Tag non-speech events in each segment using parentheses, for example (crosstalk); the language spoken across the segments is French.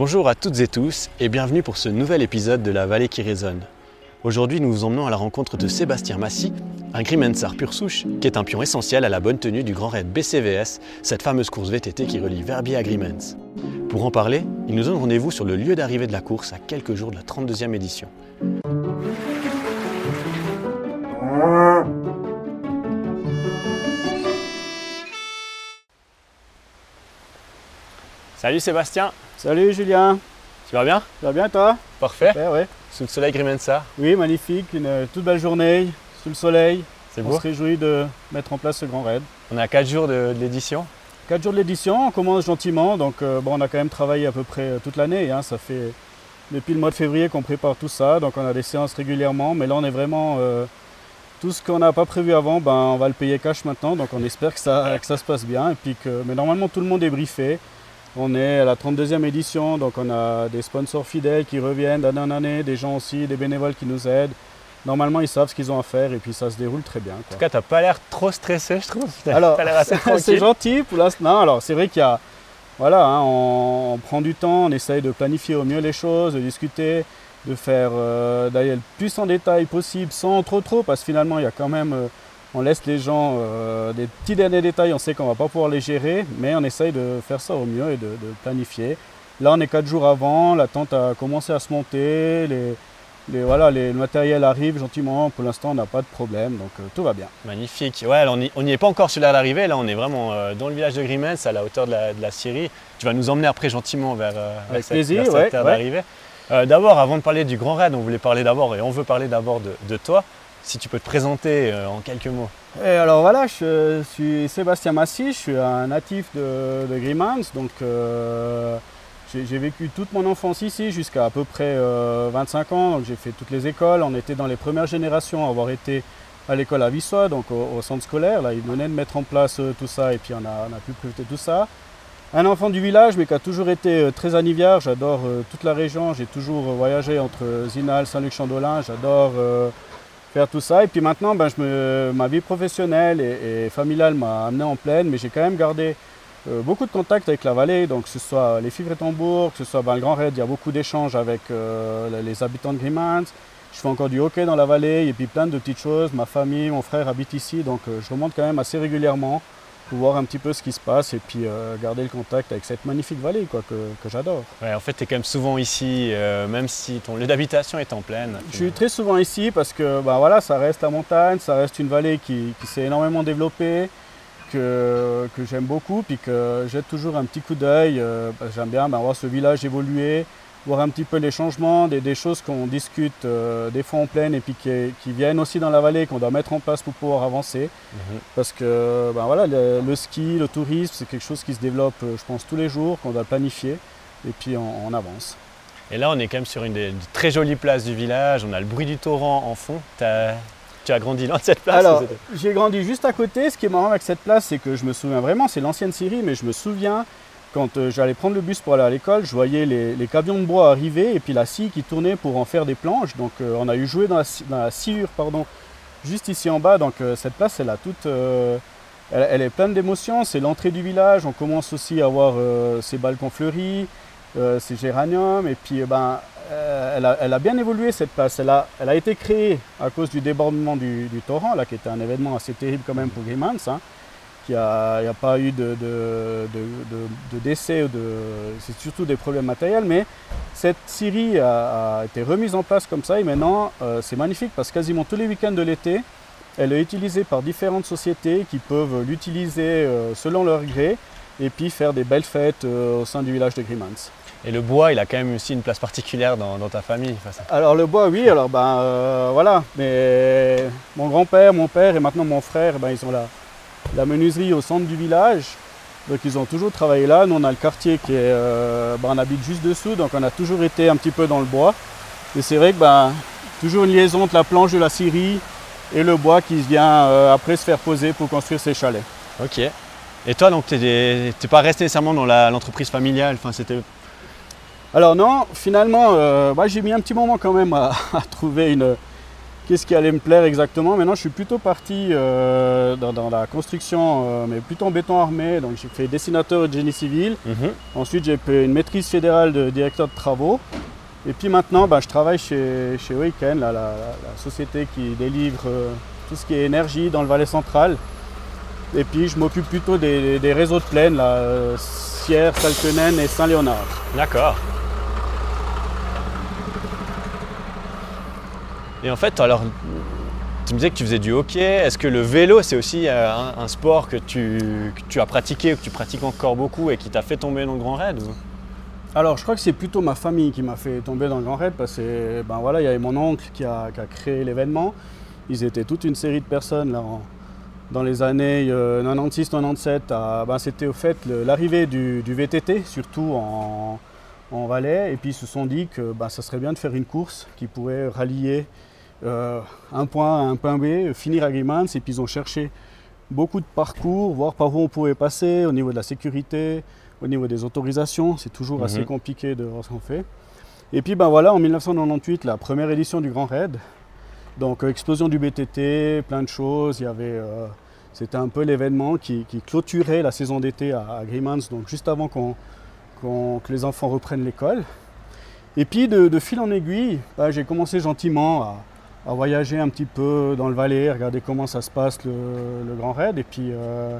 Bonjour à toutes et tous et bienvenue pour ce nouvel épisode de La Vallée qui résonne. Aujourd'hui, nous vous emmenons à la rencontre de Sébastien Massy, un Grimensar pur souche, qui est un pion essentiel à la bonne tenue du Grand Raid BCVS, cette fameuse course VTT qui relie Verbier à Grimens. Pour en parler, il nous donne rendez-vous sur le lieu d'arrivée de la course à quelques jours de la 32e édition. Salut Sébastien, Salut Julien, tu vas bien? Ça va bien toi? Parfait. Ouais, ouais. Sous le soleil Grimensar, Oui, magnifique, une euh, toute belle journée, sous le soleil. c'est On beau. se réjouit de mettre en place ce grand raid. On est à 4 jours de, de l'édition. 4 jours de l'édition, on commence gentiment, donc euh, bon, on a quand même travaillé à peu près euh, toute l'année. hein, ça fait depuis le mois de février qu'on prépare tout ça, donc on a des séances régulièrement, mais là on est vraiment... euh, tout ce qu'on n'a pas prévu avant, ben, on va le payer cash maintenant, donc on espère que ça, que ça se passe bien. Et puis que, mais normalement tout le monde est briefé. On est à la 32e édition, donc on a des sponsors fidèles qui reviennent d'année en année, des gens aussi, des bénévoles qui nous aident. Normalement, ils savent ce qu'ils ont à faire et puis ça se déroule très bien. En tout cas, t'as pas l'air trop stressé, je trouve. Alors, t'as l'air assez (laughs) c'est gentil pour l'instant. Alors c'est vrai qu'il y a. Voilà, hein, on, on prend du temps, on essaye de planifier au mieux les choses, de discuter, de faire, euh, d'aller le plus en détail possible sans trop trop, parce que finalement, il y a quand même. euh, on laisse les gens euh, des petits derniers détails, on sait qu'on va pas pouvoir les gérer, mais on essaye de faire ça au mieux et de, de planifier. Là, on est quatre jours avant, la tente a commencé à se monter, les, les- voilà, les- le matériel arrive gentiment. Pour l'instant, on n'a pas de problème, donc euh, tout va bien. Magnifique. Ouais, alors, on n'y est pas encore sur l'air d'arrivée. Là, on est vraiment euh, dans le village de Grimens, à la hauteur de la, de la Syrie. Tu vas nous emmener après gentiment vers, euh, vers cette, plaisir, vers cette ouais, terre ouais. d'arrivée. D'abord, avant de parler du Grand Raid, on voulait parler d'abord, et on veut parler d'abord de, de toi. Si tu peux te présenter euh, en quelques mots. Alors voilà, je suis Sébastien Massy, je suis un natif de, de Grimans, donc euh, j'ai vécu toute mon enfance ici jusqu'à à peu près euh, 25 ans, donc j'ai fait toutes les écoles, on était dans les premières générations à avoir été à l'école à Vissois, donc au, centre scolaire, là ils venaient de mettre en place euh, tout ça et puis on a, pu profiter de tout ça. Un enfant du village mais qui a toujours été euh, très anivière, j'adore euh, toute la région, j'ai toujours euh, voyagé entre Zinal, Saint-Luc-Chandolin, j'adore euh, faire tout ça. Et puis maintenant, ben, je me, ma vie professionnelle et, familiale m'a amené en pleine, mais j'ai quand même gardé euh, beaucoup de contacts avec la vallée, donc que ce soit les Fivres et Tambour, que ce soit ben, le Grand Raid, il y a beaucoup d'échanges avec euh, les- habitants de Grimans. Je fais encore du hockey dans la vallée et puis plein de petites choses. Ma famille, mon frère habitent ici, donc euh, je remonte quand même assez régulièrement pour voir un petit peu ce qui se passe et puis euh, garder le contact avec cette magnifique vallée quoi, que, que j'adore. Ouais, en fait, tu es quand même souvent ici, euh, même si ton lieu d'habitation est en plaine. Je suis très souvent ici parce que bah voilà, ça reste la montagne, ça reste une vallée qui, qui s'est énormément développée, que, que j'aime beaucoup, puis que j'ai toujours un petit coup d'œil. euh, j'aime bien bah, voir ce village évoluer, voir un petit peu les changements, des, des choses qu'on discute euh, des fois en pleine et puis qui, qui viennent aussi dans la vallée, qu'on doit mettre en place pour pouvoir avancer. Mhm. Parce que bah, voilà, le, le ski, le tourisme, c'est quelque chose qui se développe, euh, je pense, tous les jours, qu'on doit planifier, et puis on- on avance. Et là, on est quand même sur une des, très jolies places du village. On a le bruit du torrent en fond. T'as- tu as grandi de cette place Alors, j'ai grandi juste à côté. Ce qui est marrant avec cette place, c'est que je me souviens vraiment, c'est l'ancienne Syrie, mais je me souviens quand euh, j'allais prendre le bus pour aller à l'école, je voyais les, les camions de bois arriver et puis la scie qui tournait pour en faire des planches. Donc, euh, on a eu joué dans la, dans sciure, pardon, juste ici en bas. Donc, euh, cette place, elle a toute. elle, est pleine d'émotions. C'est l'entrée du village. On commence aussi à voir ces balcons fleuris, ces géraniums. Et puis, ben, elle, a, bien évolué cette place. Elle a, été créée à cause du débordement du, du torrent, là, qui était un événement assez terrible quand même pour Grimans. Hein, qui a, il n'y a pas eu de, de, de- de- de décès, c'est surtout des problèmes matériels. Mais cette scierie a, a été remise en place comme ça et maintenant euh, c'est magnifique parce que quasiment tous les week-ends de l'été, elle est utilisée par différentes sociétés qui peuvent l'utiliser euh, selon leur gré et puis faire des belles fêtes euh, au sein du village de Grimans. Et le bois, il a quand même aussi une place particulière dans, dans ta famille. Enfin, ça- Alors le bois, oui, alors ben euh, voilà, mais mon grand-père, mon père et maintenant mon frère, ben, ils ont la, la menuiserie au centre du village. Donc ils ont toujours travaillé là. Nous on a le quartier qui est, euh, ben, on habite juste dessous, donc on a toujours été un petit peu dans le bois. Et c'est vrai que ben, toujours une liaison entre la planche de la scierie et le bois qui vient euh, après se faire poser pour construire ses chalets. Ok. Et toi, donc, tu n'es pas resté nécessairement dans l'entreprise familiale? Enfin, c'était Alors non, finalement, euh, bah, j'ai mis un petit moment quand même à, (laughs) à trouver une, qu'est-ce qui allait me plaire exactement. Maintenant, je suis plutôt parti euh, dans, la construction, euh, mais plutôt en béton armé. Donc, j'ai fait dessinateur de génie civil. Mhm. Ensuite, j'ai fait une maîtrise fédérale de directeur de travaux. Et puis maintenant, bah, je travaille chez, chez la, société qui délivre euh, tout ce qui est énergie dans le Valais central. Et puis, je m'occupe plutôt des, réseaux de plaines, là, Sierre, Salkenen et Saint-Léonard. D'accord. Et en fait, alors, tu me disais que tu faisais du hockey. Est-ce que le vélo, c'est aussi euh, un, sport que tu, as pratiqué, que tu pratiques encore beaucoup et qui t'a fait tomber dans le Grand Raid Alors, je crois que c'est plutôt ma famille qui m'a fait tomber dans le Grand Raid parce que ben voilà, il y avait mon oncle qui a, créé l'événement. Ils étaient toute une série de personnes là, dans les années 96-97. Euh, ben, c'était au fait l'arrivée du, VTT, surtout en, Valais. Et puis ils se sont dit que ben, ça serait bien de faire une course qui pourrait rallier euh, un point un point B, finir à Grimans, et puis ils ont cherché beaucoup de parcours, voir par où on pouvait passer au niveau de la sécurité, au niveau des autorisations. C'est toujours assez mhm. compliqué de voir ce qu'on fait. Et puis ben voilà, en 1998, la première édition du Grand Raid. Donc euh, explosion du BTT, plein de choses. Il y avait, euh, c'était un peu l'événement qui, clôturait la saison d'été à, à donc juste avant qu'on, que les enfants reprennent l'école. Et puis de, fil en aiguille, ben, j'ai commencé gentiment à, à voyager un petit peu dans le Valais, regarder comment ça se passe le, Grand Raid. Et puis euh,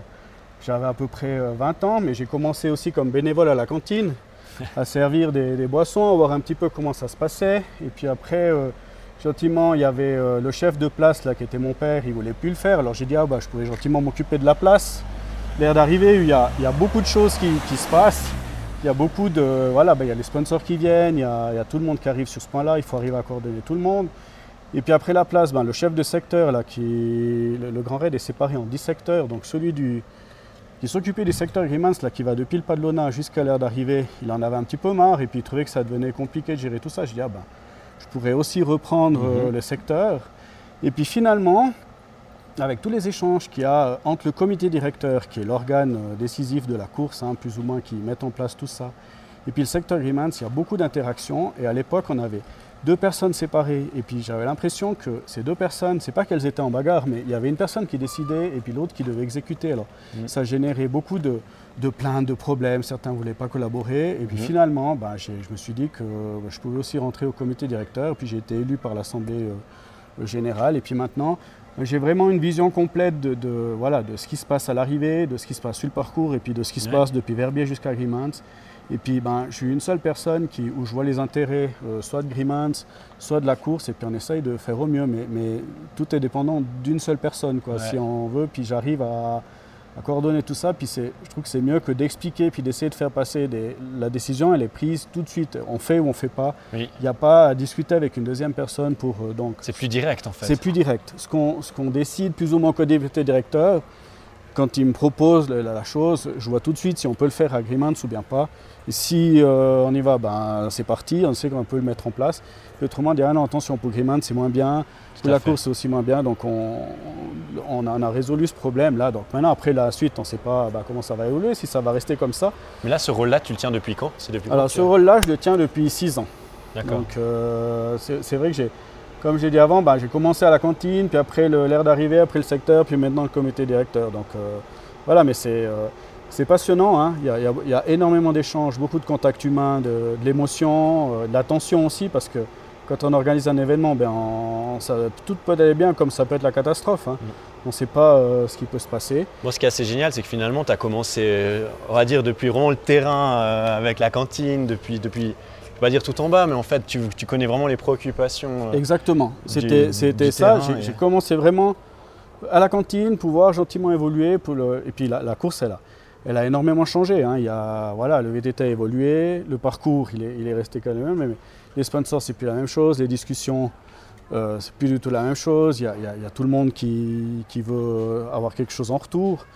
j'avais à peu près 20 euh, ans, mais j'ai commencé aussi comme bénévole à la cantine, (laughs) à servir des, boissons, à voir un petit peu comment ça se passait. Et puis après, euh, gentiment, il y avait le chef de place là, qui était mon père, il voulait plus le faire. Alors j'ai dit, ah, bah, je pouvais gentiment m'occuper de la place. L'air d'arriver, il, y a, beaucoup de choses qui, se passent. Il y a beaucoup de. Voilà, bah, il y a les sponsors qui viennent, il y, a, il y a tout le monde qui arrive sur ce point-là, il faut arriver à coordonner tout le monde. Et puis après la place, ben, le chef de secteur, là, qui, le, Grand Raid est séparé en 10 secteurs. Donc celui du, qui s'occupait du secteur Grimans, là, qui va depuis le pas de Lona jusqu'à l'heure d'arrivée, il en avait un petit peu marre et puis il trouvait que ça devenait compliqué de gérer tout ça. Je dis, ah ben, je pourrais aussi reprendre euh, mhm. le secteur. Et puis finalement, avec tous les échanges qu'il y a euh, entre le comité directeur, qui est l'organe euh, décisif de la course, hein, plus ou moins, qui met en place tout ça, et puis le secteur Grimans, il y a beaucoup d'interactions. Et à l'époque, on avait deux personnes séparées. Et puis j'avais l'impression que ces deux personnes, c'est pas qu'elles étaient en bagarre, mais il y avait une personne qui décidait et puis l'autre qui devait exécuter. Alors mm. ça générait beaucoup de, de, plaintes, de problèmes. Certains ne voulaient pas collaborer. Et puis mm. finalement, bah, je me suis dit que bah, je pouvais aussi rentrer au comité directeur. Puis j'ai été élu par l'Assemblée euh, générale. Et puis maintenant, j'ai vraiment une vision complète de, voilà, de ce qui se passe à l'arrivée, de ce qui se passe sur le parcours et puis de ce qui se passe depuis Verbier jusqu'à Grimans. Et puis ben, je suis une seule personne qui, où je vois les intérêts, euh, soit de Grimans, soit de la course, et puis on essaye de faire au mieux. Mais, mais tout est dépendant d'une seule personne, quoi, si on veut. Puis j'arrive à, coordonner tout ça. Puis je trouve que c'est mieux que d'expliquer, puis d'essayer de faire passer des, la décision, elle est prise tout de suite. On fait ou on ne fait pas. Il n'y a pas à discuter avec une deuxième personne pour. Euh, donc. C'est plus direct en fait. C'est plus direct. Ce qu'on ce qu'on décide plus ou moins qu'au directeur, quand il me propose la, chose, je vois tout de suite si on peut le faire à Grimans ou bien pas. Et si euh, on y va, ben, c'est parti, on sait qu'on peut le mettre en place. Et autrement, on dit ah non, attention, pour Grimans, c'est moins bien, pour la course, c'est aussi moins bien. Donc on, on, a, résolu ce problème-là. Donc maintenant, après la suite, on ne sait pas ben, comment ça va évoluer, si ça va rester comme ça. Mais là, ce rôle-là, tu le tiens depuis quand? Depuis Alors, ce rôle-là, je le tiens depuis 6 ans. D'accord. Donc euh, c'est vrai que j'ai comme j'ai dit avant, bah, j'ai commencé à la cantine, puis après l'air d'arrivée, après le secteur, puis maintenant le comité directeur. Donc euh, voilà, mais c'est euh, passionnant. Hein. Il, y a, énormément d'échanges, beaucoup de contacts humains, de, l'émotion, euh, de l'attention aussi, parce que quand on organise un événement, ben, ça, tout peut aller bien comme ça peut être la catastrophe. Hein. Mm. On ne sait pas ce qui peut se passer. Bon, ce qui est assez génial, c'est que finalement, tu as commencé, on va dire, depuis vraiment le terrain avec la cantine, depuis, depuis pas dire tout en bas, mais en fait, tu, connais vraiment les préoccupations. Euh, Exactement. C'était ça. J'ai commencé vraiment à la cantine, pouvoir gentiment évoluer. Pour le, et puis la, course, elle a, elle a énormément changé. Hein. Il y a, voilà, le VTT a évolué, le parcours, il est, il est resté quand même. Mais les sponsors, c'est plus la même chose. Les discussions, euh, c'est plus du tout la même chose. Il y a, il y a tout le monde qui, qui, veut avoir quelque chose en retour.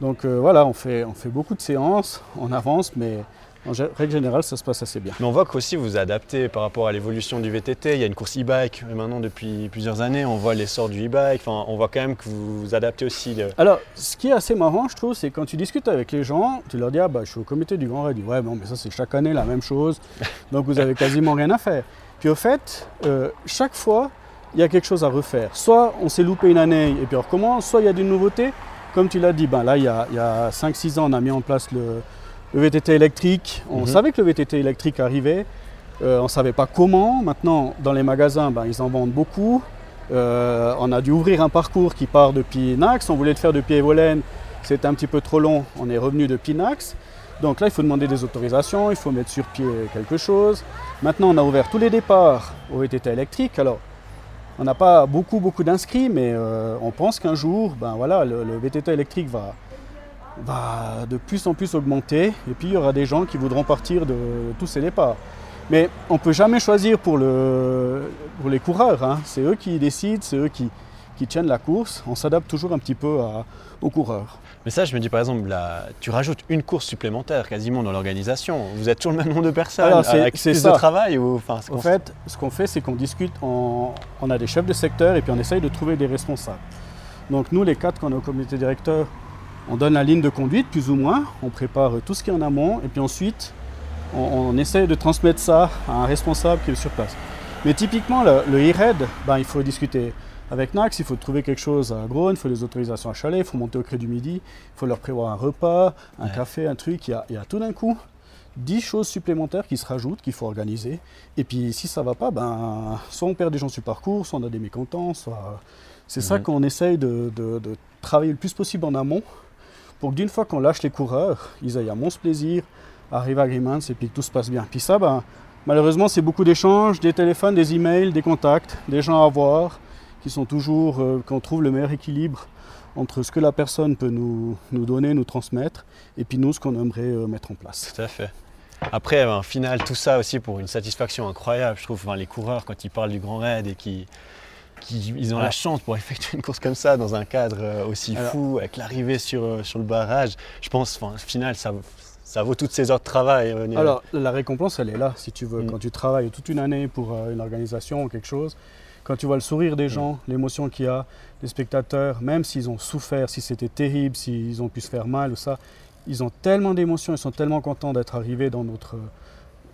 Donc euh, voilà, on fait, on fait beaucoup de séances, on avance, mais en règle générale, ça se passe assez bien. Mais on voit qu'aussi vous adaptez par rapport à l'évolution du VTT. Il y a une course e-bike maintenant depuis plusieurs années. On voit l'essor du e-bike. Enfin, on voit quand même que vous vous adaptez aussi. Alors, ce qui est assez marrant, je trouve, c'est quand tu discutes avec les gens, tu leur dis ah bah je suis au comité du Grand Raid. Ouais bon mais ça c'est chaque année la même chose. (laughs) Donc vous avez quasiment rien à faire. Puis au fait, euh, chaque fois, il y a quelque chose à refaire. Soit on s'est loupé une année et puis on recommence, soit il y a des nouveautés. Comme tu l'as dit, ben là, il y a, a 5-6 ans, on a mis en place le, VTT électrique. On mhm. savait que le VTT électrique arrivait. Euh, on ne savait pas comment. Maintenant, dans les magasins, ben, ils en vendent beaucoup. Euh, on a dû ouvrir un parcours qui part depuis Nax. On voulait le faire depuis Evolène. C'était un petit peu trop long. On est revenu depuis Nax. Donc là, il faut demander des autorisations, il faut mettre sur pied quelque chose. Maintenant, on a ouvert tous les départs au VTT électrique. Alors, on n'a pas beaucoup, beaucoup d'inscrits, mais euh, on pense qu'un jour, ben voilà, le, VTT électrique va, va, de plus en plus augmenter. Et puis, il y aura des gens qui voudront partir de, tous ces départs. Mais on ne peut jamais choisir pour, le, pour les coureurs. Hein. C'est eux qui décident, c'est eux qui, qui tiennent la course. On s'adapte toujours un petit peu aux coureurs. Mais ça, je me dis par exemple, là, tu rajoutes une course supplémentaire quasiment dans l'organisation. Vous êtes toujours le même nombre de personnes Alors, avec plus de travail ou, enfin, En fait, ce qu'on fait, c'est qu'on discute, on, a des chefs de secteur et puis on essaye de trouver des responsables. Donc nous, les quatre, quand on est au comité directeur, on donne la ligne de conduite plus ou moins, on prépare tout ce qui est en amont et puis ensuite, on, essaye de transmettre ça à un responsable qui est sur place. Mais typiquement, le, le e ben, il faut discuter avec Nax, il faut trouver quelque chose à Groen, il faut les autorisations à chalet, il faut monter au Cré du Midi, il faut leur prévoir un repas, un café, un truc. Il y, a, tout d'un coup 10 choses supplémentaires qui se rajoutent, qu'il faut organiser. Et puis si ça ne va pas, ben, soit on perd des gens sur le parcours, soit on a des mécontents, soit... C'est ça qu'on essaye de, travailler le plus possible en amont pour que d'une fois qu'on lâche les coureurs, ils aient un monstre plaisir, arrivent à Agreements et puis que tout se passe bien. Puis ça, ben, malheureusement, c'est beaucoup d'échanges, des téléphones, des emails, des contacts, des gens à voir qui sont toujours, euh, qu'on trouve le meilleur équilibre entre ce que la personne peut nous, donner, nous transmettre, et puis nous, ce qu'on aimerait euh, mettre en place. Tout à fait. Après, en final, tout ça aussi pour une satisfaction incroyable, je trouve, les coureurs, quand ils parlent du Grand Raid et qui, ils ont la chance pour effectuer une course comme ça dans un cadre euh, aussi fou, avec l'arrivée sur, sur le barrage, je pense, au final, ça, ça vaut toutes ces heures de travail. Alors, la récompense, elle est là, si tu veux. Mm. Quand tu travailles toute une année pour une organisation ou quelque chose, quand tu vois le sourire des gens, l'émotion qu'il y a, les spectateurs, même s'ils ont souffert, si c'était terrible, s'ils ont pu se faire mal ou ça, ils ont tellement d'émotions, ils sont tellement contents d'être arrivés dans notre,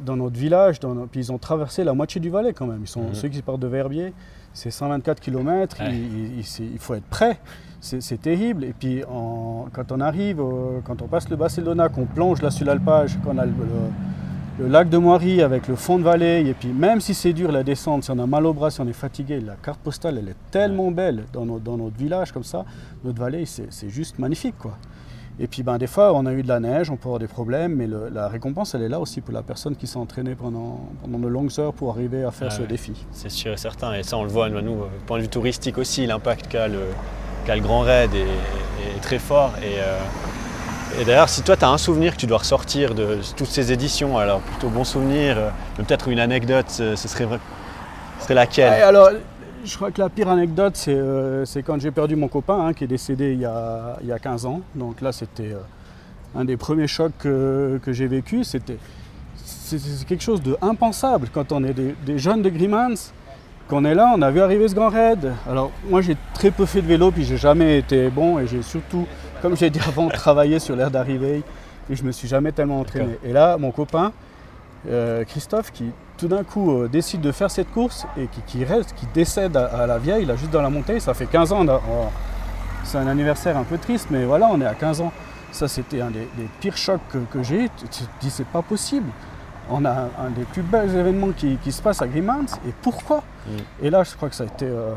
dans notre village, puis ils ont traversé la moitié du Valais quand même. Ils sont mhm. ceux qui partent de Verbier, c'est 124 km, il, faut être prêt. C'est terrible. Et puis quand on arrive, quand on passe le Barcelona, qu'on plonge là sur l'alpage, qu'on a le le lac de Moiry avec le fond de vallée, et puis même si c'est dur la descente, si on a mal au bras, si on est fatigué, la carte postale elle est tellement belle dans, notre village comme ça, notre vallée c'est juste magnifique quoi. Et puis ben, des fois on a eu de la neige, on peut avoir des problèmes, mais la récompense elle est là aussi pour la personne qui s'est entraînée pendant, pendant de longues heures pour arriver à faire ce défi. C'est sûr et certain, et ça on le voit nous, du point de vue touristique aussi, l'impact qu'a le, le, Grand Raid est, très fort. Et, euh, et d'ailleurs, si toi, tu as un souvenir que tu dois ressortir de toutes ces éditions, alors plutôt bon souvenir, euh, peut-être une anecdote, ce serait, serait laquelle? Alors, je crois que la pire anecdote, c'est euh, quand j'ai perdu mon copain, hein, qui est décédé il y, a, il y, a, 15 ans. Donc là, c'était euh, un des premiers chocs que, j'ai vécu. C'était quelque chose d'impensable quand on est des, jeunes de Grimans qu'on est là, on a vu arriver ce grand raid. Alors moi j'ai très peu fait de vélo, puis j'ai jamais été bon, et j'ai surtout, comme j'ai dit avant, (laughs) travaillé sur l'air d'arrivée, et je me suis jamais tellement entraîné. Et là, mon copain, euh, Christophe, qui tout d'un coup euh, décide de faire cette course, et qui, reste, qui décède à, la vieille, là juste dans la montée, ça fait 15 ans, c'est un anniversaire un peu triste, mais voilà, on est à 15 ans. Ça c'était un des, pires chocs que, j'ai eu, tu te dis c'est pas possible. On a un, des plus bels événements qui, se passe à Grimans, et pourquoi mm. Et là, je crois que ça a été euh,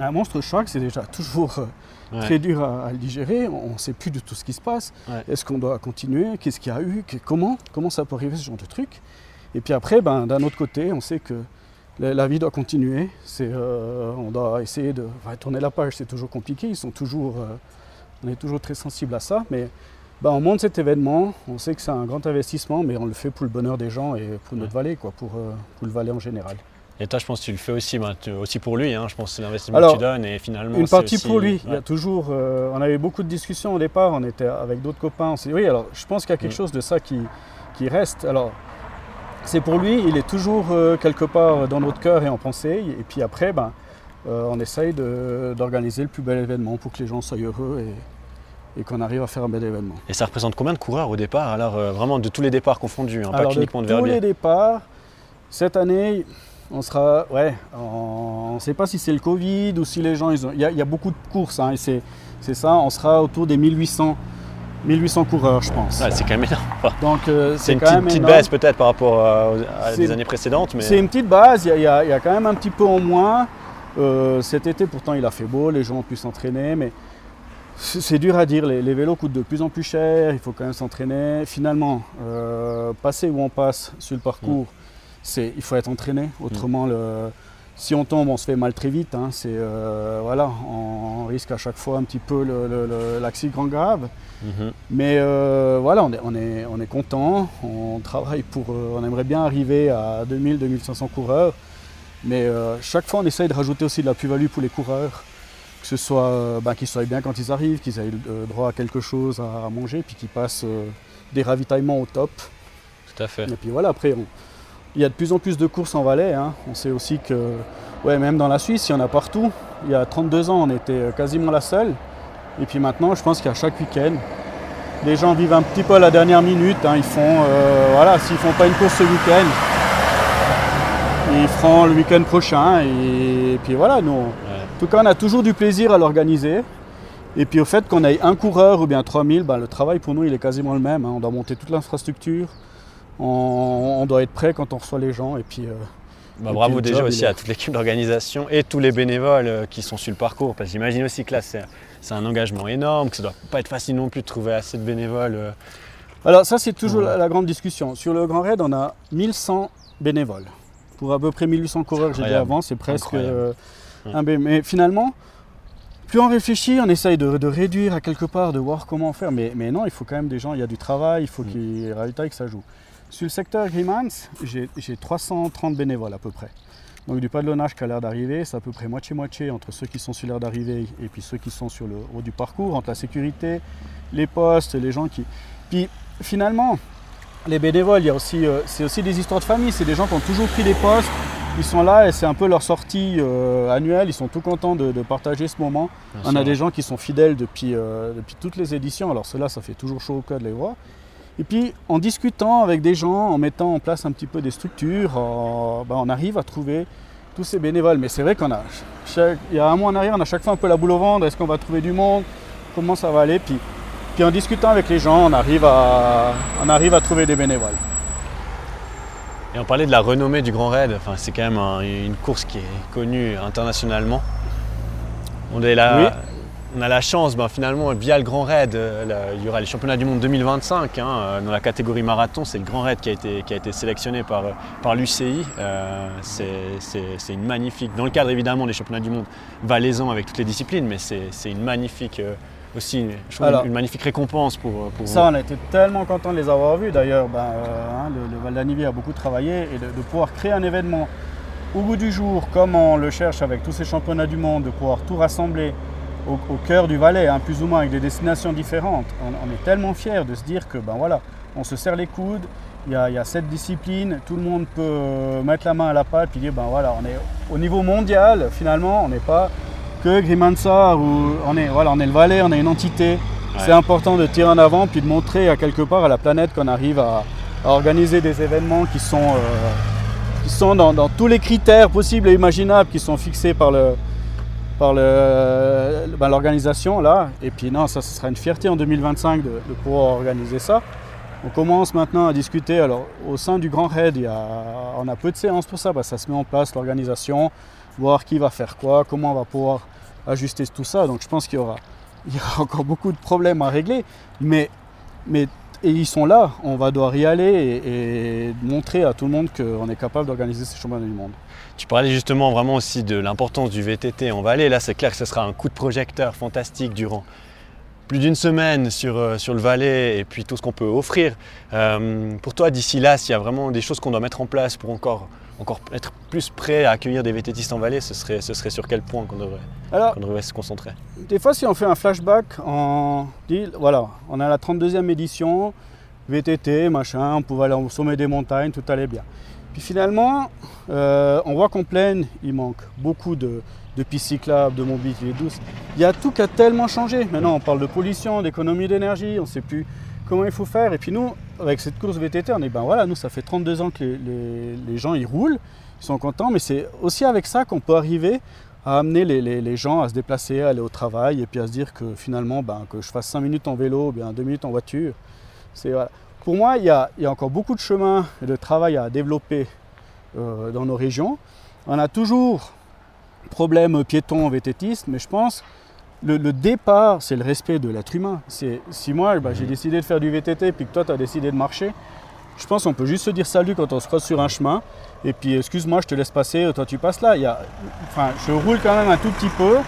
un monstre choc, c'est déjà toujours euh, très dur à, le digérer, on ne sait plus de tout ce qui se passe, est-ce qu'on doit continuer, qu'est-ce qu'il y a eu, comment, comment ça peut arriver ce genre de truc? Et puis après, ben, d'un autre côté, on sait que la, vie doit continuer, euh, on doit essayer de tourner la page, c'est toujours compliqué, ils sont toujours, on est toujours très sensible à ça, mais on monte cet événement, on sait que c'est un grand investissement, mais on le fait pour le bonheur des gens et pour notre vallée, quoi, pour, euh, pour, le Valais en général. Et toi, je pense que tu le fais aussi, ben, aussi pour lui. Hein. Je pense que c'est l'investissement que tu donnes et finalement. Une partie pour lui. Il y a toujours. Euh, on avait beaucoup de discussions au départ. On était avec d'autres copains. oui, alors je pense qu'il y a quelque mm. chose de ça qui, qui reste. Alors, c'est pour lui. Il est toujours euh, quelque part dans notre cœur et en pensée. Et puis après, ben, on essaye d'organiser le plus bel événement pour que les gens soient heureux et, et qu'on arrive à faire un bel événement. Et ça représente combien de coureurs au départ? Alors euh, vraiment de tous les départs confondus, hein, pas uniquement de, de tous les départs, cette année, on sera, ouais, on ne sait pas si c'est le Covid ou si les gens, il y, a, il y a beaucoup de courses, hein, et c'est, c'est ça, on sera autour des 1800, 1800 coureurs, je pense. Ouais, c'est quand même énorme. Donc euh, C'est une quand petite, même petite énorme. baisse peut-être par rapport euh, à des années précédentes, mais C'est une petite base, il y, a- y y quand même un petit peu en moins. Euh, cet été, pourtant, il a fait beau, les gens ont pu s'entraîner, mais c'est dur à dire. Les, les vélos coûtent de plus en plus cher, il faut quand même s'entraîner. Finalement, passer où on passe sur le parcours, c'est il faut être entraîné. Autrement, le- si on tombe, on se fait mal très vite. hein. C'est euh, voilà, on, on risque à chaque fois un petit peu le- le- le- l'accident grave. Mais euh, voilà, on est, on est, on est content, on travaille pour, euh, on aimerait bien arriver à 2000-2500 coureurs, mais euh, chaque fois on essaye de rajouter aussi de la plus-value pour les coureurs, que ce soit ben, qu'ils soient bien quand ils arrivent, qu'ils aient euh, droit à quelque chose à, à manger, puis qu'ils passent des ravitaillements au top. tout à fait. Et puis voilà, après, on- il y a de plus en plus de courses en Valais. hein. On sait aussi que, ouais, même dans la Suisse, il y en a partout. Il y a 32 ans, on était euh, quasiment la seule. Et puis maintenant, je pense qu'à chaque week-end, les gens vivent un petit peu à la dernière minute. hein. Ils font, euh, voilà, s'ils font pas une course ce week-end, ils feront le week-end prochain. Et, puis voilà, nous, Ouais. en tout cas, on a toujours du plaisir à l'organiser. Et puis au fait qu'on ait un coureur ou bien 3000, ben, le travail pour nous il est quasiment le même. hein. On doit monter toute l'infrastructure, on, on doit être prêt quand on reçoit les gens. Et puis, euh, Bah, Et bravo puis déjà job, aussi est- à toute l'équipe d'organisation et tous les bénévoles euh, qui sont sur le parcours. Parce que j'imagine aussi que là, c'est un engagement énorme, que ça doit pas être facile non plus de trouver assez de bénévoles. euh. Alors ça c'est toujours Ouais. la, la grande discussion. Sur le Grand Raid on a 1100 bénévoles. Pour à peu près 1800 coureurs, j'ai dit avant, c'est presque euh, Ouais. un bé- Mais finalement, plus on réfléchit, on essaye de, de réduire à quelque part, de voir comment faire. Mais, mais non, il faut quand même des gens, il y a du travail, il faut Mm. qu'il y ait ravitail, que ça joue. Sur le secteur Grimans, j'ai j'ai 330 bénévoles à peu près. Donc du padlonnage qui a l'air d'arriver, c'est à peu près moitié-moitié entre ceux qui sont sur l'air d'arrivée et puis ceux qui sont sur le haut du parcours, entre la sécurité, les postes, les gens qui... Puis finalement, les bénévoles, il y a aussi, euh, c'est aussi des histoires de famille, c'est des gens qui ont toujours pris des postes, ils sont là et c'est un peu leur sortie euh, annuelle, ils sont tout contents de, de partager ce moment. Bien On sûr. a des gens qui sont fidèles depuis, euh, depuis toutes les éditions, alors cela ça fait toujours chaud au cœur de les voir. Et puis en discutant avec des gens, en mettant en place un petit peu des structures, euh, ben, on arrive à trouver tous ces bénévoles. Mais c'est vrai qu'on a, chaque- il y a un mois en arrière, on a chaque fois un peu la boule au ventre, est-ce qu'on va trouver du monde, comment ça va aller? Puis, puis en discutant avec les gens, on arrive à, on arrive à trouver des bénévoles. Et on parlait de la renommée du Grand Raid. Enfin, c'est quand même un- une course qui est connue internationalement. On, est là, Oui. On a la chance, ben, finalement, via le Grand Raid, euh, là, il y aura les championnats du monde 2025 hein, euh, dans la catégorie marathon. C'est le Grand Raid qui a été, qui a été sélectionné par, euh, par l'UCI. Euh, c'est- une magnifique, dans le cadre évidemment des championnats du monde valaisans avec toutes les disciplines, mais c'est une magnifique, euh, aussi, je trouve, Alors- une magnifique récompense pour, pour Ça, vous. on a été tellement contents de les avoir vus. D'ailleurs, ben, euh, hein, le, le Val d'Anivier a beaucoup travaillé et de, de pouvoir créer un événement au bout du jour, comme on le cherche avec tous ces championnats du monde, de pouvoir tout rassembler au, au cœur du Valais, hein, plus ou moins avec des destinations différentes. On, on est tellement fiers de se dire que, ben voilà, on se serre les coudes. Il y, a, il y a cette discipline, tout le monde peut euh, mettre la main à la pâte puis dire ben voilà, on est au niveau mondial finalement, on n'est pas que Grimansar ou on est voilà, on est le Valais, on est une entité. C'est important de tirer en avant puis de montrer à quelque part à la planète qu'on arrive à, à organiser des événements qui sont, euh, qui sont dans, dans tous les critères possibles et imaginables qui sont fixés par le par ben, l'organisation là. Et puis non ça ce sera une fierté en 2025 de, pouvoir organiser ça. On commence maintenant à discuter. Alors au sein du Grand Raid on a peu de séances pour ça. Que ça se met en place l'organisation voir qui va faire quoi comment on va pouvoir ajuster tout ça. Donc je pense qu'il y aura encore beaucoup de problèmes à régler, mais, ils sont là, on va devoir y aller et, et montrer à tout le monde qu'on est capable d'organiser ces championnats du monde. Tu parlais justement vraiment aussi de l'importance du VTT en Valais. Là, c'est clair que ce sera un coup de projecteur fantastique durant plus d'une semaine sur, euh, sur le Valais et puis tout ce qu'on peut offrir. Euh, pour toi, d'ici là, s'il y a vraiment des choses qu'on doit mettre en place pour encore, encore être plus prêt à accueillir des VTTistes en Valais, ce serait, ce serait sur quel point qu'on devrait, Alors, devrait se concentrer? des fois, si on fait un flashback, on dit voilà, on a la 32e édition, VTT, machin, on pouvait aller au sommet des montagnes, tout allait bien. Puis finalement, euh, on voit qu'en plaine, il manque beaucoup de, de pistes cyclables, de mobilité douce. Il y a tout qui a tellement changé. Maintenant, on parle de pollution, d'économie d'énergie, on ne sait plus comment il faut faire. Et puis nous, avec cette course VTT, on est ben voilà, nous ça fait 32 ans que les, gens ils roulent, ils sont contents, mais c'est aussi avec ça qu'on peut arriver à amener les, gens à se déplacer, à aller au travail et puis à se dire que finalement, ben, que je fasse 5 minutes en vélo bien 2 minutes en voiture. C'est, voilà. Pour moi, il y, a, encore beaucoup de chemin et de travail à développer euh, dans nos régions. On a toujours problème piéton, vététiste, mais je pense le, le départ, c'est le respect de l'être humain. C'est, si moi, bah, j'ai mhm. décidé de faire du VTT, puis que toi, tu as décidé de marcher, je pense qu'on peut juste se dire salut quand on se croise sur un chemin. Et puis, excuse-moi, je te laisse passer, toi, tu passes là. Il y a, enfin, je roule quand même un tout petit peu.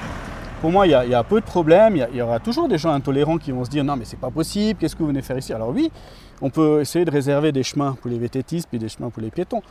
Pour moi, il y a, peu de problèmes. Il y, il y, aura toujours des gens intolérants qui vont se dire non, mais c'est pas possible, qu'est-ce que vous venez faire ici? Alors, oui, on peut essayer de réserver des chemins pour les VTTistes puis des chemins pour les piétons.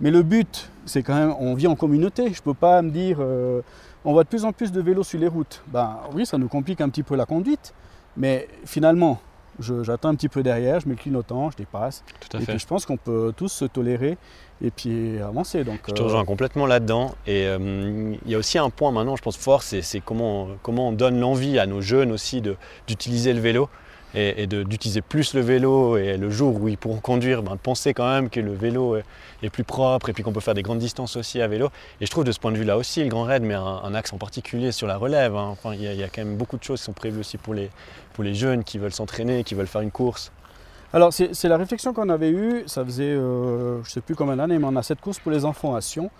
Mais le but, c'est quand même, on vit en communauté. Je ne peux pas me dire, euh, on voit de plus en plus de vélos sur les routes. Ben oui, ça nous complique un petit peu la conduite, mais finalement, j'attends un petit peu derrière, je mets le clignotant, je dépasse. Tout à et puis je pense qu'on peut tous se tolérer et puis avancer. Donc, je te rejoins euh, complètement là-dedans. Et euh, il y a aussi un point maintenant, je pense fort, c'est comment, comment on donne l'envie à nos jeunes aussi d'utiliser le vélo et, d'utiliser plus le vélo et le jour où ils pourront conduire, ben, de penser quand même que le vélo est, plus propre et puis qu'on peut faire des grandes distances aussi à vélo. Et je trouve de ce point de vue-là aussi, le Grand Raid met un, axe en particulier sur la relève. Hein. Enfin, il y, a quand même beaucoup de choses qui sont prévues aussi pour les, pour les jeunes qui veulent s'entraîner, qui veulent faire une course. Alors c'est la réflexion qu'on avait eue, ça faisait euh, je ne sais plus combien d'années, mais on a cette course pour les enfants à Sion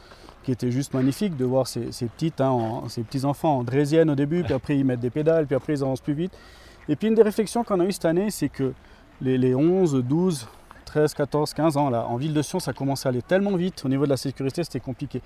qui était juste magnifique de voir ces, petites, hein, ces petits enfants en draisienne au début, puis après ils mettent des pédales, puis après ils avancent plus vite. Et puis une des réflexions qu'on a eues cette année, c'est que les, 11, 12, 13, 14, 15 ans, là, en ville de Sion, ça commençait à aller tellement vite. Au niveau de la sécurité, c'était compliqué.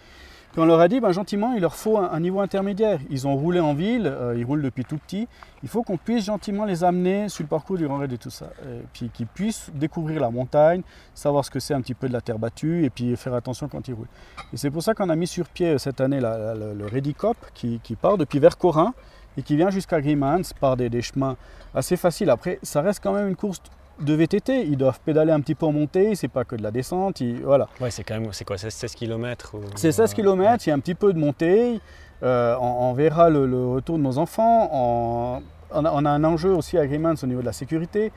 Puis on leur a dit, ben, gentiment, il leur faut un, niveau intermédiaire. Ils ont roulé en ville, euh, ils roulent depuis tout petit. Il faut qu'on puisse gentiment les amener sur le parcours du Grand Raid et tout ça. Et puis qu'ils puissent découvrir la montagne, savoir ce que c'est un petit peu de la terre battue et puis faire attention quand ils roulent. Et c'est pour ça qu'on a mis sur pied euh, cette année le, le Redicop qui, qui part depuis Vercorin et qui vient jusqu'à Grimans par des, chemins assez faciles. Après, ça reste quand même une course de VTT. Ils doivent pédaler un petit peu en montée, c'est pas que de la descente. voilà. Ouais, c'est quand même, c'est quoi, 16 km C'est 16 km, il y a un petit peu de montée. Euh, on, verra le, retour de nos enfants. On, a, un enjeu aussi à Grimans au niveau de la sécurité.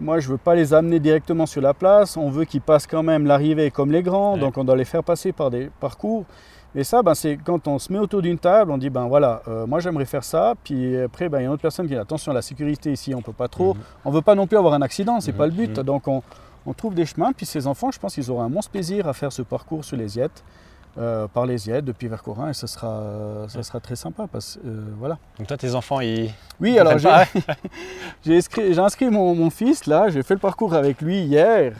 Moi, je veux pas les amener directement sur la place. On veut qu'ils passent quand même l'arrivée comme les grands, donc on doit les faire passer par des parcours. Et ça, ben, c'est quand on se met autour d'une table, on dit ben voilà, euh, moi j'aimerais faire ça. Puis après, ben, il y a une autre personne qui dit attention, la sécurité ici, on ne peut pas trop. Mhm. On ne veut pas non plus avoir un accident, c'est n'est pas le but. Mhm. Donc on, trouve des chemins. Puis ces enfants, je pense qu'ils auront un immense plaisir à faire ce parcours sur les Yettes. Euh, par les Yettes depuis Vercorin et ce sera, ça sera très sympa parce euh, voilà. Donc toi tes enfants ils Oui alors (laughs) j'ai inscrit, inscrit mon, mon, fils là, j'ai fait le parcours avec lui hier.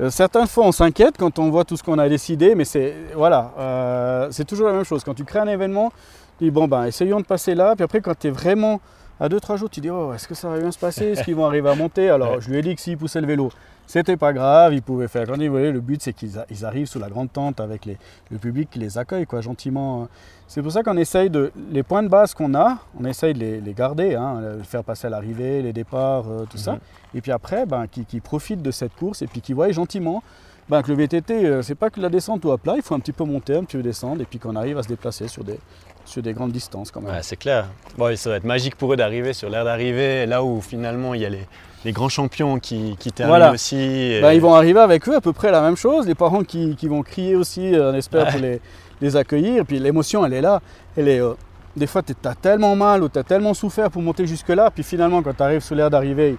Euh, certaines fois, on s'inquiète quand on voit tout ce qu'on a décidé, mais c'est voilà, euh, c'est toujours la même chose. Quand tu crées un événement, tu dis bon ben essayons de passer là, puis après quand tu es vraiment à 2-3 jours, tu dis oh est-ce que ça va bien se passer, est-ce qu'ils vont arriver à monter? Alors je lui ai dit que s'ils poussaient le vélo, c'était pas grave, ils pouvaient faire. Quand ils voulaient, le but c'est qu'ils arrivent sous la grande tente avec le public qui les accueille quoi, gentiment. C'est pour ça qu'on essaye de les points de base qu'on a, on essaye de les, garder, hein, faire passer à l'arrivée, les départs, euh, tout ça. Mhm. Et puis après, ben, qui, profitent de cette course et puis qui voient gentiment ben, que le VTT, euh, c'est pas que la descente ou à plat, il faut un petit peu monter, un petit peu descendre et puis qu'on arrive à se déplacer sur des, sur des grandes distances quand même. c'est clair. Bon, ça va être magique pour eux d'arriver sur l'air d'arrivée, là où finalement il y a les, grands champions qui, qui terminent aussi. Ben, ils vont arriver avec eux à peu près la même chose, les parents qui, vont crier aussi, on espère, pour les, les, accueillir. Puis l'émotion, elle est là. Elle est, euh, des fois, tu as tellement mal ou tu as tellement souffert pour monter jusque-là, puis finalement, quand tu arrives sur l'air d'arrivée,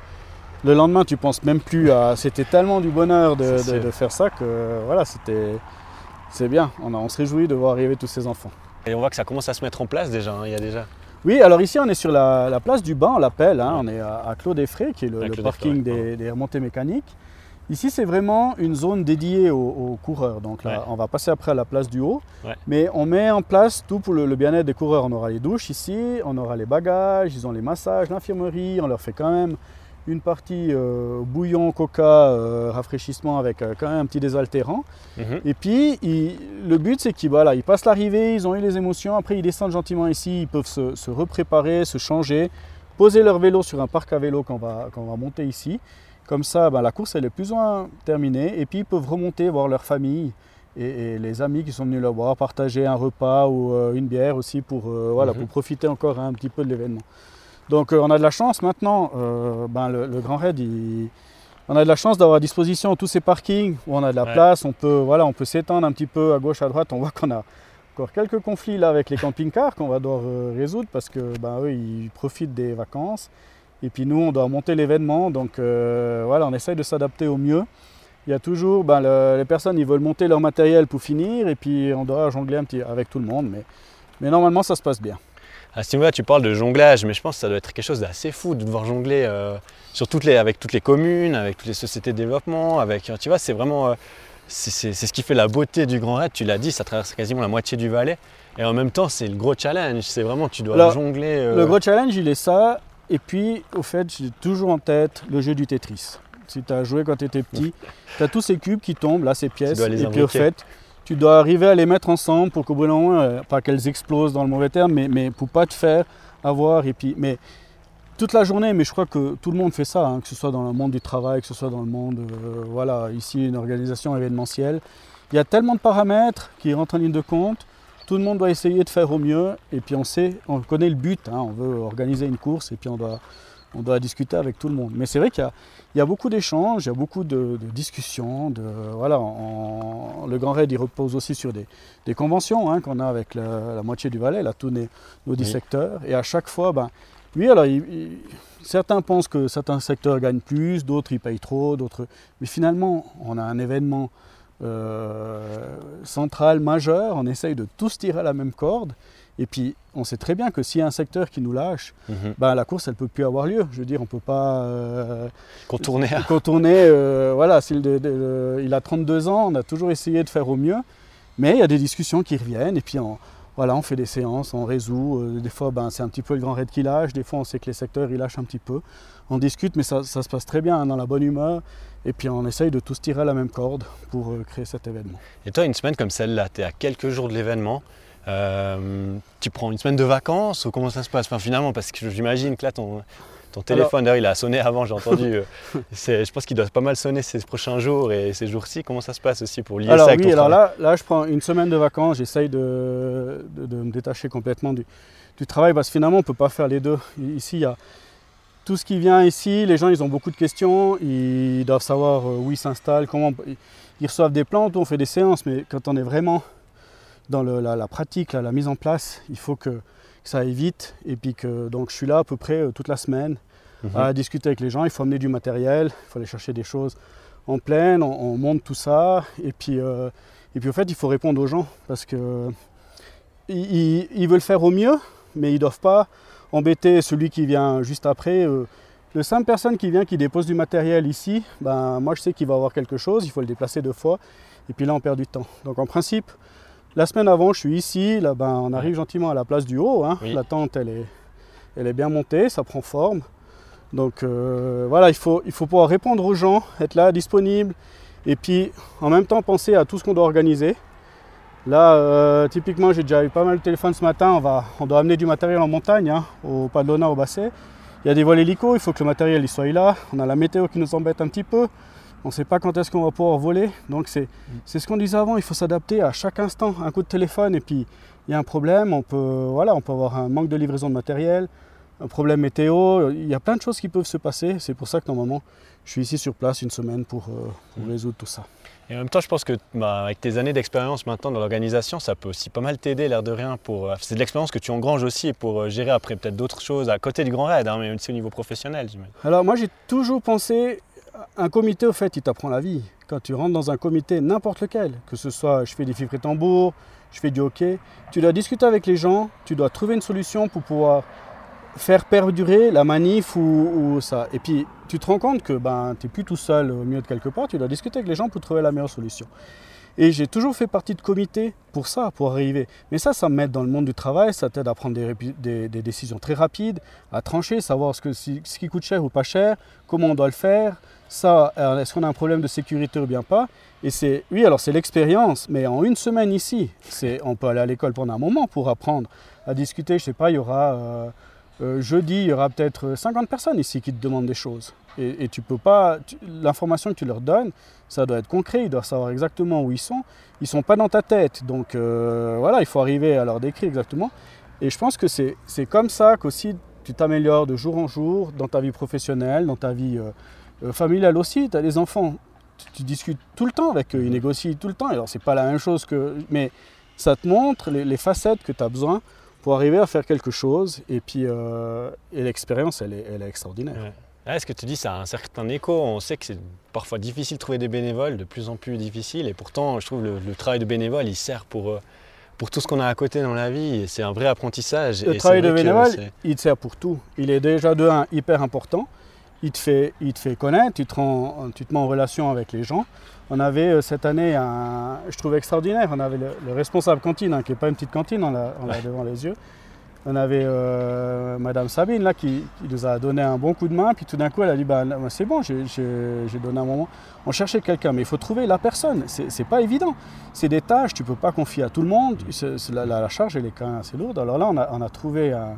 le lendemain, tu penses même plus à. C'était tellement du bonheur de, faire ça que voilà, c'était. C'est bien. On, on se réjouit de voir arriver tous ces enfants. Et on voit que ça commence à se mettre en place déjà. Hein, il y a déjà. Oui, alors ici on est sur la, place du Bain, on l'appelle. Hein, on est à, Claude Effray, qui est le, parking des, remontées mécaniques. Ici, c'est vraiment une zone dédiée aux, coureurs. Donc là, on va passer après à la place du haut. Mais on met en place tout pour le, le bien-être des coureurs. On aura les douches ici, on aura les bagages, ils ont les massages, l'infirmerie. On leur fait quand même une partie euh, bouillon, coca, euh, rafraîchissement avec euh, quand même un petit désaltérant. Mhm. Et puis, le but, c'est qu'ils voilà, ils passent l'arrivée, ils ont eu les émotions, après ils descendent gentiment ici, ils peuvent se, se repréparer, se changer, poser leur vélo sur un parc à vélo qu'on va, va monter ici. Comme ça, ben, la course, elle est plus ou moins terminée. Et puis, ils peuvent remonter, voir leur famille et, les amis qui sont venus leur voir, partager un repas ou une bière aussi pour, voilà, mhm. pour profiter encore un petit peu de l'événement. Donc on a de la chance maintenant, ben, le, Grand Raid, on a de la chance d'avoir à disposition tous ces parkings où on a de la place, on peut, voilà, on peut s'étendre un petit peu à gauche, à droite. On voit qu'on a encore quelques conflits là avec les camping-cars qu'on va devoir résoudre parce que ben, eux, ils profitent des vacances. Et puis nous, on doit monter l'événement. Donc voilà, on essaye de s'adapter au mieux il y a toujours, ben, les personnes ils veulent monter leur matériel pour finir et puis on doit jongler un petit avec tout le monde, mais, mais normalement ça se passe bien. À ce niveau-là, tu parles de jonglage, mais je pense que ça doit être quelque chose d'assez fou de devoir jongler euh, sur toutes les, avec toutes les communes, avec toutes les sociétés de développement, avec, tu vois, c'est vraiment, euh, c'est ce qui fait la beauté du Grand Raid. Tu l'as dit, ça traverse quasiment la moitié du Valais, et en même temps, c'est le gros challenge. C'est vraiment, tu dois jongler. Euh, le gros challenge, il est ça, et puis, au fait, j'ai toujours en tête le jeu du Tetris. Si tu as joué quand tu étais petit, (laughs) tu as tous ces cubes qui tombent, là, ces pièces. Et puis au fait, tu dois arriver à les mettre ensemble pour qu'au bout d'un moment, euh, pas qu'elles explosent dans le mauvais terme, mais, mais pour pas te faire avoir. Et puis, mais toute la journée, mais je crois que tout le monde fait ça, hein, que ce soit dans le monde du travail, que ce soit dans le monde, euh, voilà, ici une organisation événementielle. Il y a tellement de paramètres qui rentrent en ligne de compte. Tout le monde doit essayer de faire au mieux. Et puis on sait, on connaît le but. Hein, on veut organiser une course et puis on doit, on doit discuter avec tout le monde. Mais c'est vrai qu'il y, a beaucoup d'échanges, il y a beaucoup de, discussions. De, voilà, le Grand Raid il repose aussi sur des, conventions hein, qu'on a avec la, moitié du Valais, là, tous nos, 10 secteurs. Et à chaque fois, ben, oui, alors certains pensent que certains secteurs gagnent plus, d'autres ils payent trop, d'autres. Mais finalement, on a un événement euh, central majeur, on essaye de tous tirer à la même corde. Et puis, on sait très bien que s'il y a un secteur qui nous lâche, mhm. ben, la course, elle ne peut plus avoir lieu. Je veux dire, on ne peut pas euh, contourner. (laughs) contourner euh, voilà, il a 32 ans, on a toujours essayé de faire au mieux, mais il y a des discussions qui reviennent, et puis on, voilà, on fait des séances, on résout. Euh, des fois, ben, c'est un petit peu le grand raid qui lâche, des fois, on sait que les secteurs, ils lâchent un petit peu. On discute, mais ça, se passe très bien, hein, dans la bonne humeur. Et puis on essaye de tous tirer à la même corde pour créer cet événement. Et toi, une semaine comme celle-là, tu es à quelques jours de l'événement. Euh, tu prends une semaine de vacances ou comment ça se passe? Enfin, Finalement, parce que j'imagine que là, ton, ton téléphone, d'ailleurs, il a sonné avant, j'ai entendu. Euh, (laughs) je pense qu'il doit pas mal sonner ces prochains jours et ces jours-ci. Comment ça se passe aussi pour lier alors, ça avec oui, alors là, là, je prends une semaine de vacances, j'essaye de, de, me détacher complètement du, du, travail parce que finalement, on ne peut pas faire les deux. Ici, il y a tout ce qui vient ici. Les gens, ils ont beaucoup de questions. Ils doivent savoir euh, où ils s'installent, comment. Ils reçoivent des plantes, on fait des séances, mais quand on est vraiment dans la, pratique, la mise en place, il faut que, ça aille vite. Et puis que donc je suis là à peu près euh, toute la semaine mhm. à discuter avec les gens. Il faut amener du matériel, il faut aller chercher des choses en pleine, on, monte tout ça. Et puis, euh, et puis au fait, il faut répondre aux gens parce que ils, veulent faire au mieux, mais ils ne doivent pas embêter celui qui vient juste après. Euh, le simple personne qui vient, qui dépose du matériel ici, ben, moi je sais qu'il va avoir quelque chose, il faut le déplacer deux fois, et puis là on perd du temps. Donc en principe, la semaine avant, je suis ici, là, ben, on arrive gentiment à la place du haut. Hein. La tente, elle est, elle est bien montée, ça prend forme. Donc euh, voilà, il faut, il faut pouvoir répondre aux gens, être là, disponible, et puis en même temps penser à tout ce qu'on doit organiser. Là, euh, typiquement, j'ai déjà eu pas mal de téléphones ce matin. On, va, on doit amener du matériel en montagne, hein, au Padlona, au Basset. Il y a des vols hélico, il faut que le matériel il soit là. On a la météo qui nous embête un petit peu. On ne sait pas quand est-ce qu'on va pouvoir voler. Donc c'est ce qu'on disait avant, il faut s'adapter à chaque instant. Un coup de téléphone et puis il y a un problème, on peut, voilà, on peut avoir un manque de livraison de matériel, un problème météo, il y a plein de choses qui peuvent se passer. C'est pour ça que normalement je suis ici sur place une semaine pour, euh, mmh. résoudre tout ça. Et en même temps, je pense que bah, avec tes années d'expérience maintenant dans l'organisation, ça peut aussi pas mal t'aider, l'air de rien. Pour, euh, c'est de l'expérience que tu engranges aussi pour euh, gérer après peut-être d'autres choses à côté du Grand Raid, hein, mais aussi au niveau professionnel. Alors moi j'ai toujours pensé un comité, au fait, il t'apprend la vie. Quand tu rentres dans un comité, n'importe lequel, que ce soit je fais des fifres et tambours, je fais du hockey, tu dois discuter avec les gens, tu dois trouver une solution pour pouvoir faire perdurer la manif ou, ça. Et puis, tu te rends compte que ben, tu n'es plus tout seul au milieu de quelque part, tu dois discuter avec les gens pour trouver la meilleure solution. Et j'ai toujours fait partie de comités pour ça, pour arriver. Mais ça, ça m'aide dans le monde du travail, ça t'aide à prendre des, décisions très rapides, à trancher, savoir ce qui coûte cher ou pas cher, comment on doit le faire, ça, est-ce qu'on a un problème de sécurité ou bien pas? Et c'est, oui, alors c'est l'expérience, mais en une semaine ici, c'est, on peut aller à l'école pendant un moment pour apprendre à discuter. Je sais pas, il y aura euh, euh, jeudi, il y aura peut-être 50 personnes ici qui te demandent des choses. Et, tu peux pas, l'information que tu leur donnes, ça doit être concret. Ils doivent savoir exactement où ils sont. Ils sont pas dans ta tête, donc euh, voilà, il faut arriver à leur décrire exactement. Et je pense que c'est comme ça qu'aussi tu t'améliores de jour en jour dans ta vie professionnelle, dans ta vie euh, familiale aussi. Tu as des enfants, tu, discutes tout le temps avec eux, ils négocient tout le temps. Alors, c'est pas la même chose que. Mais ça te montre les, facettes que tu as besoin pour arriver à faire quelque chose. Et puis, et l'expérience, elle est, elle est extraordinaire. Ah, est-ce que tu dis ça a un certain écho? On sait que c'est parfois difficile de trouver des bénévoles, de plus en plus difficile. Et pourtant, je trouve le, le travail de bénévole, il sert pour, euh, pour tout ce qu'on a à côté dans la vie. C'est un vrai apprentissage. Le travail de bénévole, il sert pour tout. Il est déjà de un hyper important. Il te fait, il te fait connaître, tu te, tu te mets en relation avec les gens. On avait euh, cette année, un, je trouve extraordinaire, on avait le, responsable cantine, hein, qui n'est pas une petite cantine, on l'a devant les yeux on avait euh, Madame Sabine là, qui, nous a donné un bon coup de main, puis tout d'un coup elle a dit bah, c'est bon, j'ai donné un moment. On cherchait quelqu'un, mais il faut trouver la personne, c'est pas évident. C'est des tâches, tu peux pas confier à tout le monde, la, charge elle est quand même assez lourde. Alors là on a, trouvé un,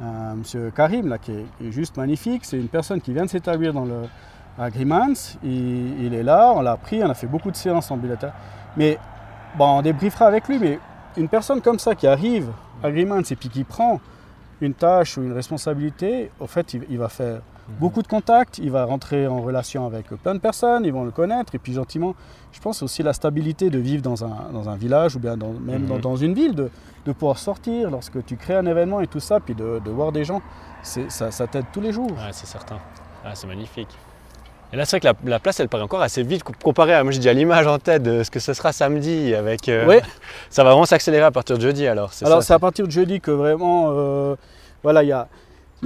monsieur Karim là, qui, est, juste magnifique, c'est une personne qui vient de s'établir dans le agreement, il, est là, on l'a pris, on a fait beaucoup de séances en bilatéral. Mais bon, on débriefera avec lui, mais une personne comme ça qui arrive agreement, et puis qui prend une tâche ou une responsabilité, au fait, il, va faire. Beaucoup de contacts, il va rentrer en relation avec plein de personnes, ils vont le connaître, et puis gentiment, je pense aussi la stabilité de vivre dans un, dans un village ou bien même dans, mhm. une ville, de, de, pouvoir sortir lorsque tu crées un événement et tout ça, puis de, de voir des gens, ça, ça t'aide tous les jours. Ouais, c'est certain. Ah, c'est magnifique. Et là, c'est vrai que la, place, elle paraît encore assez vite comparée à, moi j'ai déjà l'image en tête de ce que ce sera samedi avec... Euh, (laughs) ça va vraiment s'accélérer à partir de jeudi alors. Alors c'est à partir de jeudi que vraiment, euh, voilà, il y a,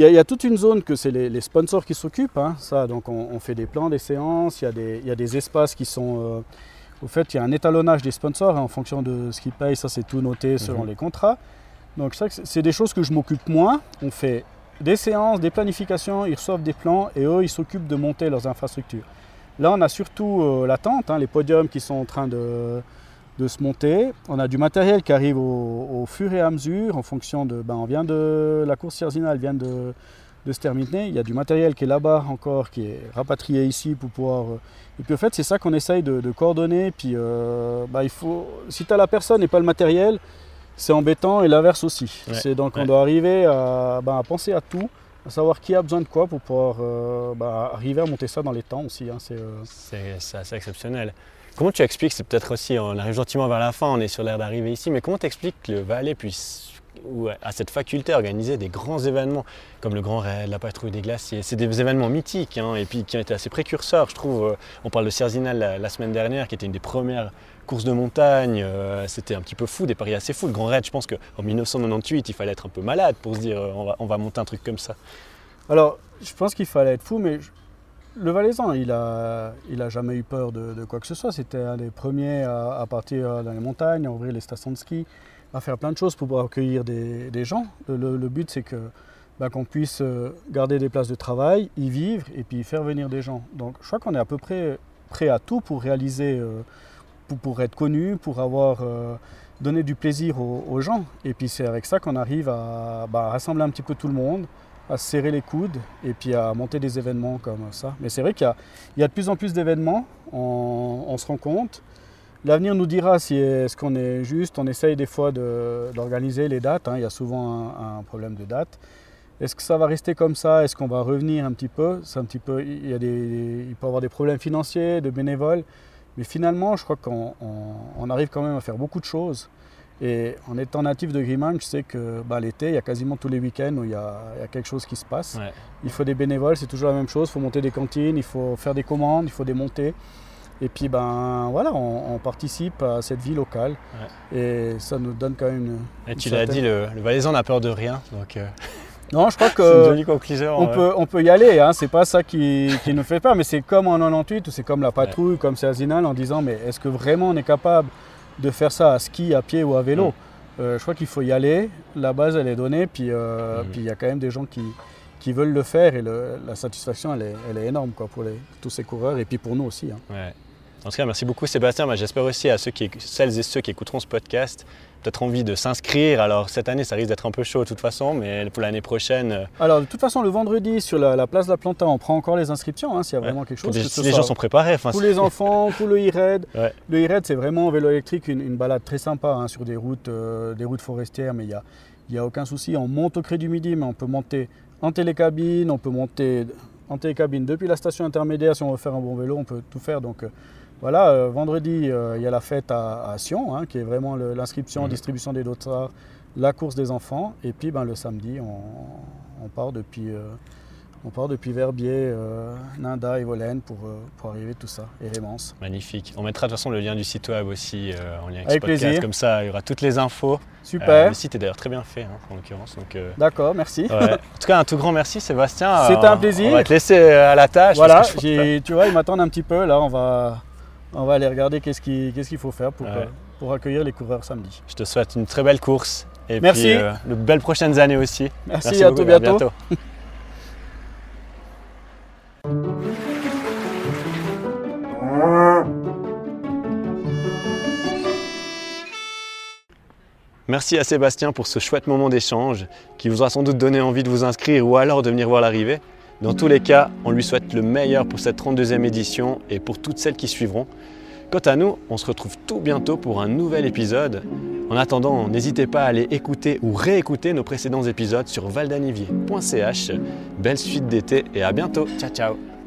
y, a, toute une zone que c'est les, sponsors qui s'occupent. Hein, ça, donc on, fait des plans, des séances, il y, a des, y a des espaces qui sont... Euh, au fait, il y a un étalonnage des sponsors hein, en fonction de ce qu'ils payent, ça c'est tout noté selon mhm. les contrats. Donc c'est des choses que je m'occupe moins. On fait des séances, des planifications, ils reçoivent des plans et eux, ils s'occupent de monter leurs infrastructures. Là, on a surtout euh, l'attente, hein, les podiums qui sont en train de, se monter. On a du matériel qui arrive au, fur et à mesure en fonction de. Ben, on vient de. La course elle vient de, se terminer. Il y a du matériel qui est là-bas encore, qui est rapatrié ici pour pouvoir. Euh, et puis en fait, c'est ça qu'on essaye de, coordonner. Puis euh, ben, il faut. Si tu as la personne et pas le matériel, c'est embêtant et l'inverse aussi. c'est donc on doit arriver bah, à, penser à tout, à savoir qui a besoin de quoi pour pouvoir euh, bah, arriver à monter ça dans les temps aussi. Hein. Euh, c'est assez exceptionnel. Comment tu expliques, c'est peut-être aussi, on arrive gentiment vers la fin, on est sur l'air d'arriver ici, mais comment tu expliques que le Valais puisse ou à cette faculté organiser des grands événements comme le Grand Raid, la patrouille des glaciers. C'est des événements mythiques hein, et puis qui ont été assez précurseurs, je trouve. Euh, on parle de Cerzinal la, semaine dernière, qui était une des premières courses de montagne. Euh, c'était un petit peu fou, des paris assez fous. Le Grand Raid, je pense qu'en 1998, il fallait être un peu malade pour se dire euh, on, va, monter un truc comme ça. Alors, je pense qu'il fallait être fou, mais le Valaisan, il n'a il a jamais eu peur de, quoi que ce soit. C'était un des premiers à, partir dans les montagnes, à ouvrir les stations de ski à faire plein de choses pour accueillir des, gens. Le, but, c'est que bah, qu'on puisse euh, garder des places de travail, y vivre et puis faire venir des gens. Donc, je crois qu'on est à peu près prêt à tout pour réaliser, euh, pour, être connu, pour avoir euh, donné du plaisir aux, gens. Et puis, c'est avec ça qu'on arrive bah, à, rassembler un petit peu tout le monde, à serrer les coudes et puis à monter des événements comme ça. Mais c'est vrai qu'il y, a de plus en plus d'événements, on, se rend compte. L'avenir nous dira si est-ce qu'on est juste. On essaye des fois d'organiser les dates. Hein. Il y a souvent un, problème de date. Est-ce que ça va rester comme ça? Est-ce qu'on va revenir un petit peu? C'est un petit peu. Il, peut y avoir des problèmes financiers, de bénévoles. Mais finalement, je crois qu'on arrive quand même à faire beaucoup de choses. Et en étant natif de Grimand, je sais que bah, l'été, il y a quasiment tous les week-ends où il y, a, quelque chose qui se passe. Il faut des bénévoles, c'est toujours la même chose. Il faut monter des cantines, il faut faire des commandes, il faut des montées. Et puis ben voilà, on, participe à cette vie locale et ça nous donne quand même une. Et tu l'as dit, le, le Valaisan n'a peur de rien, donc. Euh, (laughs) non, je crois (laughs) que une on, peut, on peut y aller, hein, c'est pas ça qui, qui nous fait peur, mais c'est comme en 98 ou c'est comme la patrouille, comme c'est Azinal en disant mais est-ce que vraiment on est capable de faire ça à ski, à pied ou à vélo. Euh, Je crois qu'il faut y aller, la base elle est donnée, puis euh, il y a quand même des gens qui, qui veulent le faire. Et la satisfaction elle est, elle est énorme quoi, pour, les, tous ces coureurs. Et puis pour nous aussi. Hein. En tout cas, merci beaucoup Sébastien. J'espère aussi à ceux qui, celles et ceux qui écouteront ce podcast, peut-être envie de s'inscrire. Alors cette année, ça risque d'être un peu chaud de toute façon, mais pour l'année prochaine. Euh, Alors de toute façon, le vendredi sur la, place de la Planta, on prend encore les inscriptions hein, s'il y a vraiment quelque chose. si les gens sont préparés. Pour les enfants, (laughs) pour le e-red. Le e-red, c'est vraiment en vélo électrique une, balade très sympa hein, sur des routes, euh, des routes forestières, mais il n'y a, y a aucun souci. On monte au Cré du Midi, mais on peut monter en télécabine, on peut monter en télécabine depuis la station intermédiaire. Si on veut faire un bon vélo, on peut tout faire. Donc euh, voilà, euh, vendredi, euh, il y a la fête à, à Sion, hein, qui est vraiment l'inscription, Mhm. distribution des dossards, la course des enfants. Et puis ben, le samedi, on, on part depuis, euh, on part depuis Verbier, Ninda et Volène pour, pour arriver tout ça, et Rémance. Magnifique. On mettra de toute façon le lien du site web aussi en lien avec, Avec ce podcast. plaisir. Comme ça, il y aura toutes les infos. Super, le site est d'ailleurs très bien fait, hein, en l'occurrence. D'accord, merci. ouais. En tout cas, un tout grand merci, Sébastien. C'était un plaisir. On va te laisser à la tâche. Voilà, que tu vois, ils m'attendent un petit peu. Là, on va, on va aller regarder qu'est-ce qu'il faut faire pour, Ouais. euh, pour accueillir les coureurs samedi. Je te souhaite une très belle course. Et Merci. puis euh, de belles prochaines années aussi. Merci, à tout bientôt. (laughs) Merci à Sébastien pour ce chouette moment d'échange qui vous aura sans doute donné envie de vous inscrire ou alors de venir voir l'arrivée. Dans tous les cas, on lui souhaite le meilleur pour cette 32e édition et pour toutes celles qui suivront. Quant à nous, on se retrouve tout bientôt pour un nouvel épisode. En attendant, n'hésitez pas à aller écouter ou réécouter nos précédents épisodes sur valdanivier.ch. Belle suite d'été et à bientôt. Ciao ciao